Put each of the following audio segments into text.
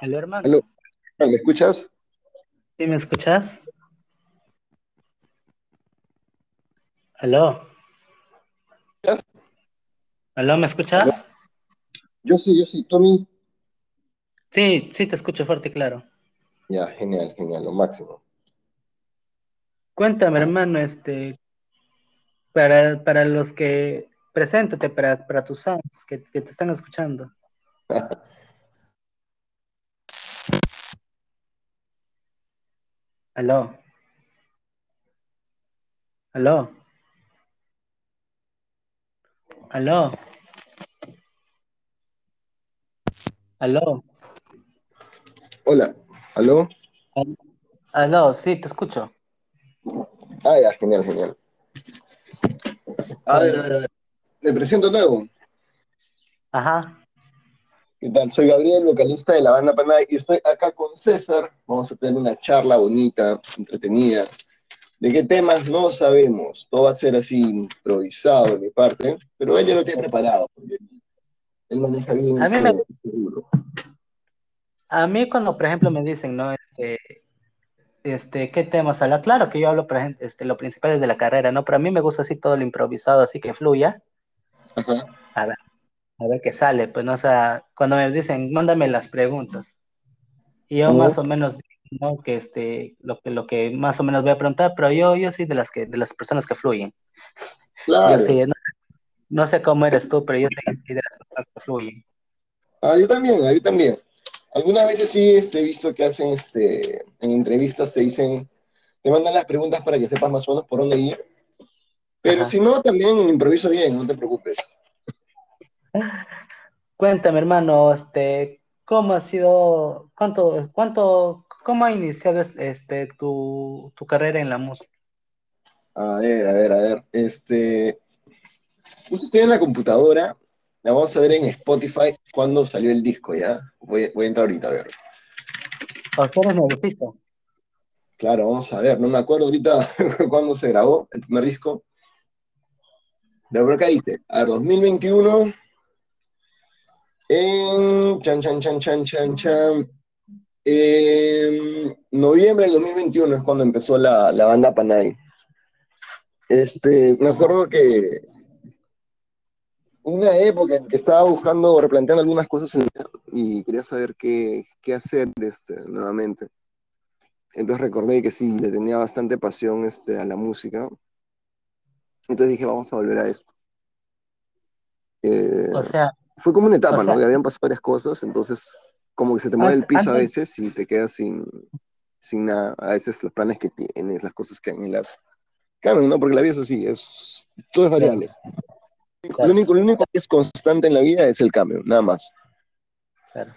Aló, hermano. Aló, ¿me escuchas? ¿Sí me escuchas? Aló. ¿Escuchas? Aló, ¿me escuchas? Yo sí, yo sí. ¿Tommy? Sí, sí, te escucho fuerte y claro. Ya, genial, genial, lo máximo. Cuéntame, hermano, este, para, para los que, preséntate para, para tus fans que, que te están escuchando. Aló. Aló. Aló. Aló. Hola, ¿aló? Al- Aló, sí, te escucho. Ah, ya, genial, genial. A ver, a ver, a ver. Me presento nuevo. ajá, ¿Qué tal? Soy Gabriel, vocalista de la banda Panay, y estoy acá con César. Vamos a tener una charla bonita, entretenida. ¿De qué temas? No sabemos. Todo va a ser así improvisado de mi parte, pero él ya lo tiene preparado, porque él maneja bien a mí ese, me, a mí cuando, por ejemplo, me dicen, ¿no? Este, este, ¿qué temas habla? Claro que yo hablo, por ejemplo, este, lo principal es de la carrera, ¿no? Pero a mí me gusta así todo lo improvisado, así que fluya. Ajá. A ver, a ver qué sale, pues, ¿no? O sea, cuando me dicen, mándame las preguntas. Y yo más Ujú. o menos ¿no? Que este, lo que, lo que más o menos voy a preguntar, pero yo, yo soy de las que, de las personas que fluyen. Yo sí, Claro. no, no sé cómo eres tú, pero yo soy de las personas que fluyen. Ah, yo también, ah, yo también. Algunas veces sí este, he visto que hacen este, en entrevistas, te dicen, te mandan las preguntas para que sepas más o menos por dónde ir, pero Ajá. si no, también improviso bien, no te preocupes. Cuéntame, hermano, este, ¿cómo ha sido, cuánto, cuánto, cómo ha iniciado es- este, tu, tu carrera en la música? A ver, a ver, a ver, este, justo estoy en la computadora, la vamos a ver en Spotify cuando salió el disco, ¿ya? Voy, voy a entrar ahorita a ver. Eres nuevecito. Claro, vamos a ver, no me acuerdo ahorita cuándo se grabó el primer disco, pero por acá dice, a ver, 2021, en chan, chan, chan, noviembre del 2021 es cuando empezó la, la banda Panay. Este, me acuerdo que una época en que estaba buscando, replanteando algunas cosas y quería saber qué, qué hacer este, nuevamente. Entonces recordé que sí, le tenía bastante pasión este, a la música. Entonces dije, vamos a volver a esto. O sea, fue como una o etapa, ¿no? sea, Que habían pasado varias cosas, entonces como que se te mueve el antes, piso a antes, veces y te quedas sin, sin nada. A veces los planes que tienes, las cosas que anhelas cambian, ¿no? Porque la vida es así, es, todo es claro, variable. Lo claro, único, lo único que es constante en la vida es el cambio, nada más. claro,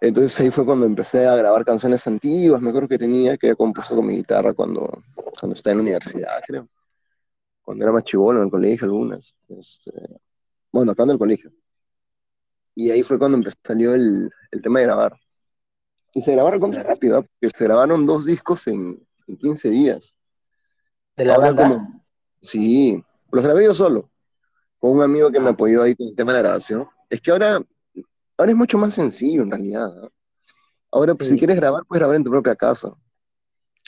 Entonces ahí fue cuando empecé a grabar canciones antiguas, me acuerdo que tenía, que había compuesto con mi guitarra cuando, cuando estaba en la universidad, creo. Cuando era más chivolo en el colegio, algunas. Este, bueno, acá en el colegio. Y ahí fue cuando empezó, salió el, el tema de grabar. Y se grabaron contra rápido, ¿ah? porque se grabaron dos discos en, en 15 días. ¿De la Ahora banda? como, sí, los grabé yo solo, con un amigo que me Ah, apoyó ahí con el tema de la grabación. Es que ahora, ahora es mucho más sencillo en realidad. ¿ah? Ahora, pues, si quieres grabar, puedes grabar en tu propia casa.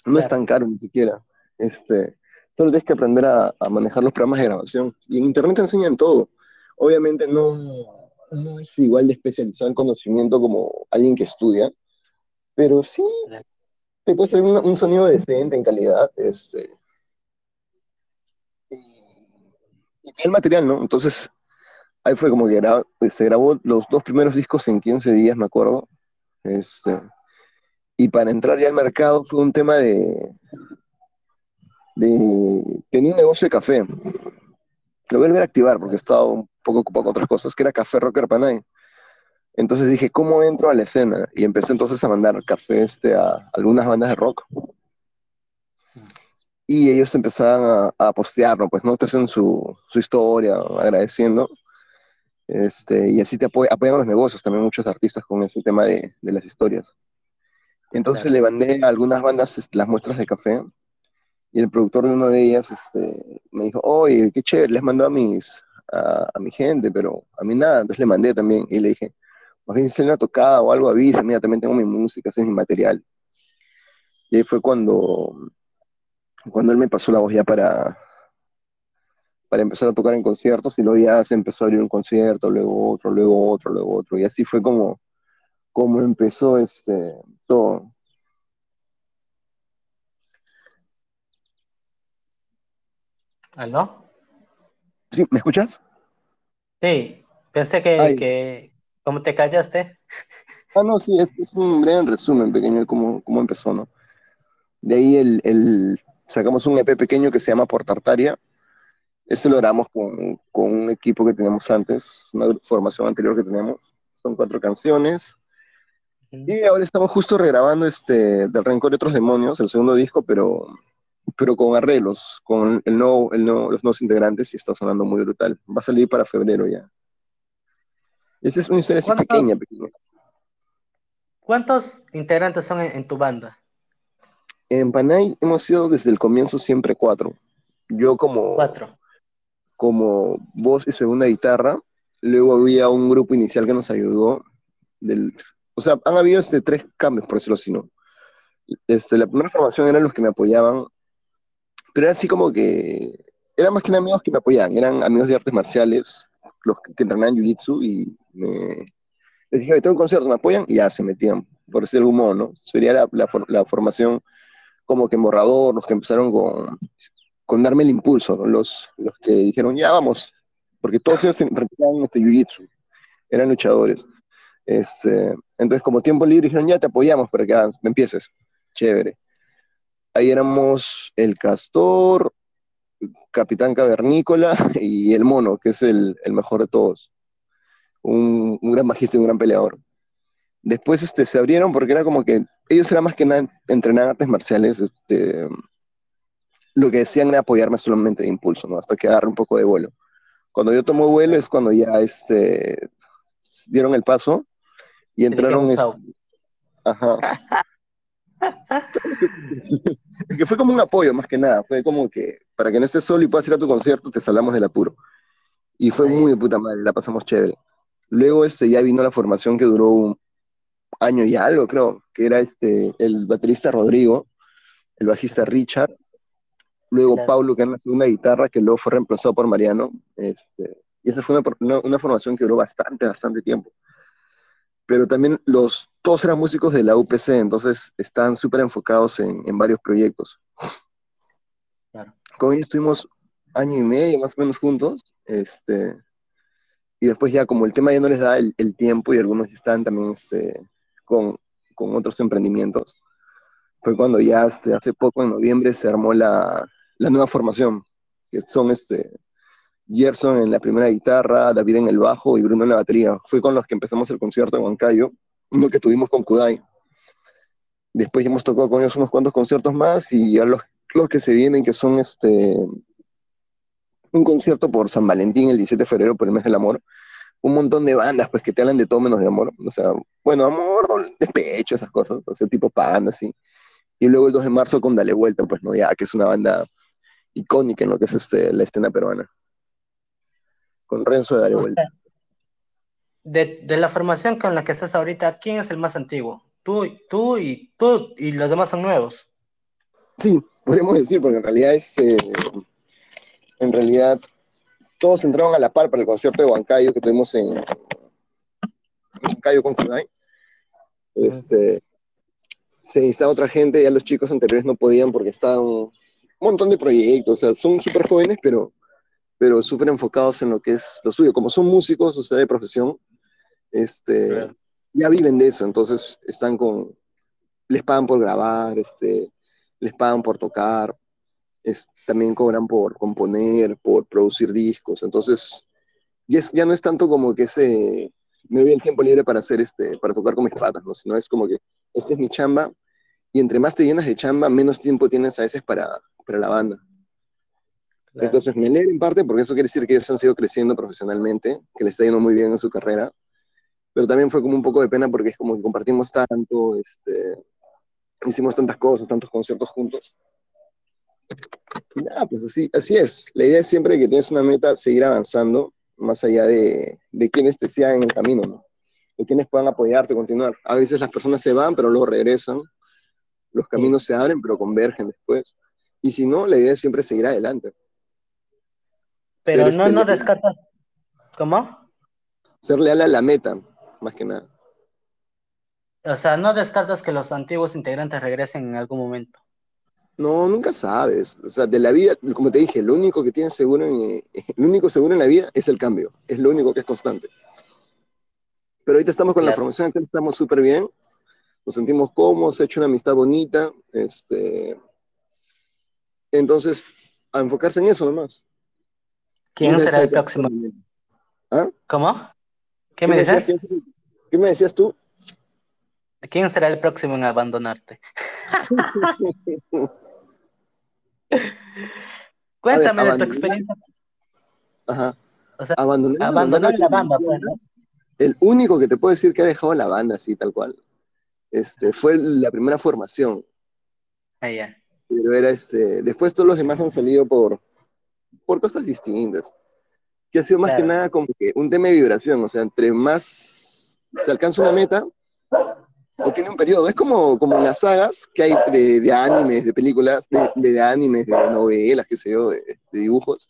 No es tan caro ni siquiera. Este, solo tienes que aprender a, a manejar los programas de grabación. Y en internet te enseñan todo. Obviamente no, no es igual de especializado en conocimiento como alguien que estudia, pero sí te puede salir un, un sonido decente, en calidad, este, y, y el material, ¿no? Entonces, ahí fue como que pues, se grabó los dos primeros discos en 15 días, me acuerdo. Este, y para entrar ya al mercado fue un tema de, de... Tenía un negocio de café. Lo voy a volver a activar porque estaba un poco ocupado con otras cosas, que era Café Rocker Panay. Entonces dije, ¿cómo entro a la escena? Y empecé entonces a mandar café este, a algunas bandas de rock. Y ellos empezaban a, a postearlo, pues, ¿no? Te hacen su, su historia, agradeciendo. Este, y así te apoy- apoyan los negocios también muchos artistas con ese tema de, de las historias. Entonces claro, le mandé a algunas bandas este, las muestras de café y el productor de una de ellas este, me dijo, oye, qué chévere, les mandado a, mis, a, mi gente, pero a mí nada. Entonces le mandé también y le dije, más bien si una tocada o algo, avisa, mira, también tengo mi música, ese es mi material. Y ahí fue cuando, cuando él me pasó la voz ya para, para empezar a tocar en conciertos y luego ya se empezó a abrir un concierto, luego otro, luego otro, luego otro. Y así fue como, como empezó este, todo. ¿Aló? ¿Sí? ¿Me escuchas? Sí, pensé que, que como te callaste. Ah, no, sí, es, es un gran resumen pequeño de cómo, cómo empezó, ¿no? De ahí el, el, sacamos un EP pequeño que se llama Por Tartaria. Eso lo grabamos con, con un equipo que teníamos antes, una formación anterior que teníamos. Son cuatro canciones. Y ahora estamos justo regrabando este Del Rencor y otros demonios, el segundo disco, pero pero con arreglos, con el nuevo, el nuevo, los nuevos integrantes y está sonando muy brutal. Va a salir para febrero ya. Esa es una historia así pequeña, pequeña. ¿Cuántos integrantes son en, tu banda? En Panay hemos sido desde el comienzo siempre cuatro. Yo como... Cuatro. Como voz y segunda guitarra. Luego había un grupo inicial que nos ayudó. Del, o sea, han habido este, tres cambios, por decirlo así, ¿no? Este, la primera formación eran los que me apoyaban pero era así como que, eran más que amigos que me apoyaban, eran amigos de artes marciales, los que entrenaban Jiu-Jitsu y me, les dije, tengo un concierto, ¿me apoyan? Y ya se metían, por decir algún modo, ¿no? Sería la, la, formación como que morrador, los que empezaron con, con darme el impulso, los, los que dijeron, ya vamos, porque todos ellos practicaban este jiu-jitsu, eran luchadores. Este, entonces, como tiempo libre, dijeron, ya te apoyamos para que me empieces. Chévere. Ahí éramos el castor, capitán cavernícola y el mono, que es el, mejor de todos. Un, gran magista y un gran peleador. Después este, se abrieron porque era como que ellos eran más que nada entrenar artes marciales. Este, lo que decían era apoyarme solamente de impulso, ¿no? hasta que agarre un poco de vuelo. Cuando yo tomo vuelo es cuando ya este, dieron el paso y entraron. Este, ajá. que fue como un apoyo más que nada, fue como que para que no estés solo y puedas ir a tu concierto, te salamos del apuro. Y fue muy de puta madre, la pasamos chévere. Luego este, ya vino la formación que duró un año y algo, creo, que era este, el baterista Rodrigo, el bajista Richard, luego Pablo, que era la segunda guitarra, que luego fue reemplazado por Mariano. Este, y esa fue una, una formación que duró bastante, bastante tiempo pero también los, todos eran músicos de la UPC, entonces estaban súper enfocados en, en, varios proyectos. Con ellos estuvimos año y medio más o menos juntos, este, y después ya como el tema ya no les da el, el tiempo y algunos están también este, con, con, otros emprendimientos, fue cuando ya este, hace poco, en noviembre, se armó la, la nueva formación, que son este, Gerson en la primera guitarra, David en el bajo y Bruno en la batería. Fue con los que empezamos el concierto en Huancayo, uno que tuvimos con Kudai. Después hemos tocado con ellos unos cuantos conciertos más y ya los, los que se vienen, que son este un concierto por San Valentín el 17 de febrero por el mes del amor. Un montón de bandas pues que te hablan de todo menos de amor. O sea, bueno, amor, despecho, esas cosas, o sea, tipo pan, así. Y luego el 2 de marzo con Dale Vuelta, pues no, ya que es una banda icónica en lo que es este, la escena peruana con Renzo de Vuelta. De, de, la formación con la que estás ahorita, ¿quién es el más antiguo? Tú, tú y tú y los demás son nuevos. Sí, podríamos decir, porque en realidad este, en realidad todos entraron a la par para el concierto de Huancayo que tuvimos en, Huancayo con Kudai. Este, se necesitaba otra gente, ya los chicos anteriores no podían porque estaban un montón de proyectos, o sea, son súper jóvenes, pero pero súper enfocados en lo que es lo suyo. Como son músicos, o sea, de profesión, este, ya viven de eso, entonces están con, les pagan por grabar, este, les pagan por tocar, es, también cobran por componer, por producir discos, entonces ya, ya no es tanto como que ese, me doy el tiempo libre para hacer este, para tocar con mis patas, ¿no? sino es como que esta es mi chamba, y entre más te llenas de chamba, menos tiempo tienes a veces para, para la banda. Entonces me leen en parte porque eso quiere decir que ellos han sido creciendo profesionalmente, que les está yendo muy bien en su carrera, pero también fue como un poco de pena porque es como que compartimos tanto, este, hicimos tantas cosas, tantos conciertos juntos. Y nada, pues así, así es. La idea es siempre que tienes una meta, seguir avanzando, más allá de, de quién esté sea en el camino, ¿no? de quienes puedan apoyarte, continuar. A veces las personas se van, pero luego regresan, los caminos se abren, pero convergen después. Y si no, la idea es siempre seguir adelante. Pero no, este no descartas. ¿Cómo? Ser leal a la meta, más que nada. O sea, no descartas que los antiguos integrantes regresen en algún momento. No, nunca sabes. O sea, de la vida, como te dije, lo único que tienes seguro en, eh, lo único seguro en la vida es el cambio. Es lo único que es constante. Pero ahorita estamos con la formación, estamos súper bien. Nos sentimos cómodos, he hecho una amistad bonita. Este... Entonces, a enfocarse en eso nomás. ¿Quién será el próximo? ¿Ah? ¿Cómo? ¿Qué, me decías? ¿Qué me decías tú? ¿Quién será el próximo en abandonarte? Cuéntame de tu experiencia. Ajá. O sea, abandonar, la banda, pues, El único que te puedo decir que ha dejado la banda así, tal cual, este, fue la primera formación. Ah, ya. Pero era este, después todos los demás han salido por, por cosas distintas. Que ha sido más que nada como que un tema de vibración, o sea, entre más se alcanza una meta, o tiene un periodo. Es como, como las sagas que hay de, de animes, de películas, de, de, animes, de novelas, qué sé yo, de, dibujos.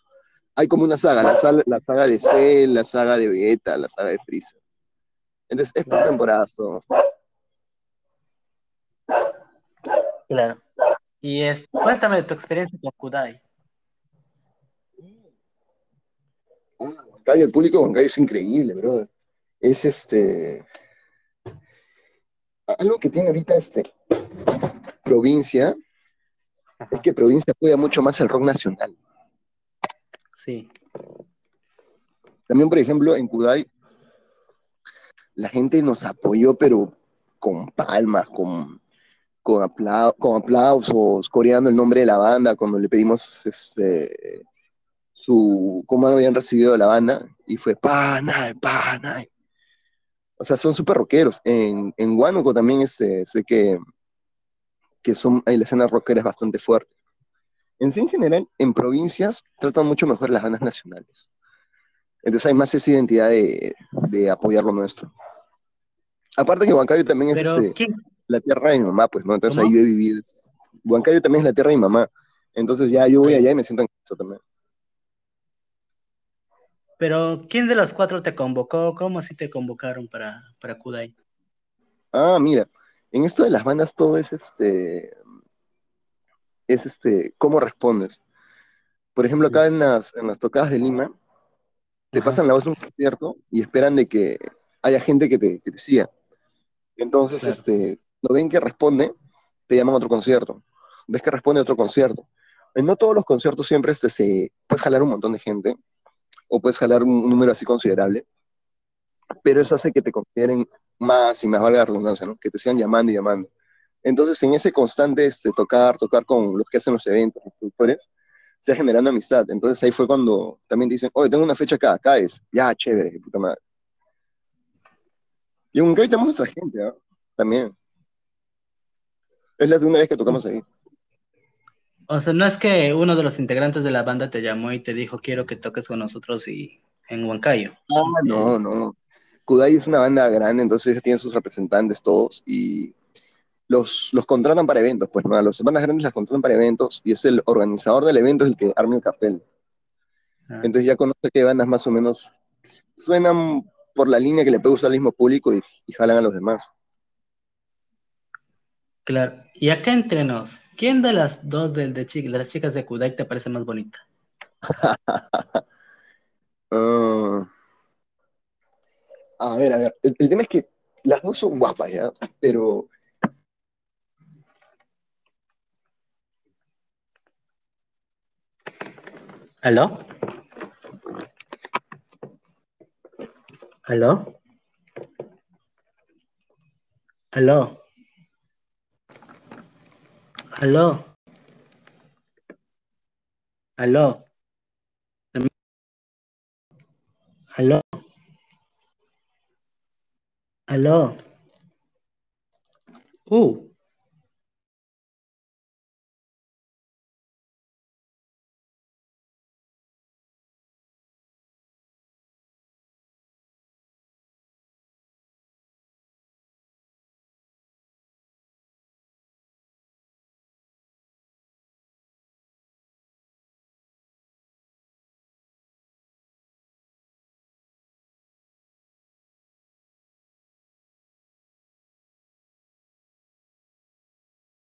Hay como una saga, la, saga, la saga de Cell, la saga de Vegeta, la saga de Freezer. Entonces es por temporadas Claro. Y es, cuéntame tu experiencia con Kudai. El público de Huancayo es increíble, brother. Es este algo que tiene ahorita este provincia es que provincia cuida mucho más el rock nacional. Sí. También, por ejemplo, en Kudai, la gente nos apoyó, pero con palmas, con, con, aplausos, coreando el nombre de la banda cuando le pedimos este, su, cómo habían recibido la banda, y fue pana, pana. O sea, son súper rockeros. En, en Huánuco también este, sé que, que son, la escena rockera es bastante fuerte. En sí, en general, en provincias tratan mucho mejor las bandas nacionales. Entonces hay más esa identidad de, de apoyar lo nuestro. Aparte que Huancayo también es este, la tierra de mi mamá, pues, ¿no? Entonces ahí yo he vivido. Huancayo también es la tierra de mi mamá. Entonces ya yo voy allá y me siento en eso también. Pero, ¿quién de los cuatro te convocó? ¿Cómo así te convocaron para, para Kudai? Ah, mira, en esto de las bandas todo es este, es este, cómo respondes. Por ejemplo, acá en las, en las tocadas de Lima, te pasan la voz de un concierto y esperan de que haya gente que te, que te siga. Entonces, este, lo ven que responde, te llaman a otro concierto. Ves que responde a otro concierto. En no todos los conciertos siempre este, se puede jalar un montón de gente, o puedes jalar un, número así considerable, pero eso hace que te consideren más y más valga la redundancia, ¿no? Que te sigan llamando y llamando. Entonces, en ese constante este, tocar, tocar con los que hacen los eventos, los productores, se va generando amistad. Entonces ahí fue cuando también dicen, oye, tengo una fecha acá, acá es, ya, chévere, puta madre. Y aunque hoy tenemos nuestra gente, ¿ah? También. Es la segunda vez que tocamos ahí. O sea, no es que uno de los integrantes de la banda te llamó y te dijo, quiero que toques con nosotros y en Huancayo. Ah, no, no. Kudai es una banda grande, entonces tienen sus representantes todos y los, los contratan para eventos, pues, ¿no? Los bandas grandes las contratan para eventos y es el organizador del evento el que arma el cartel. Ah. Entonces ya conoce que bandas más o menos suenan por la línea que le puede gustar al mismo público y, y jalan a los demás. Claro. Y acá entre nos, ¿quién de las dos de, de, las chicas de Kudai te parece más bonita? Ah. a ver, a ver. El, tema es que las dos son guapas, ¿ya? Pero. ¿Aló? ¿Aló? ¿Aló? Aló. Aló. Aló. Aló. Uh.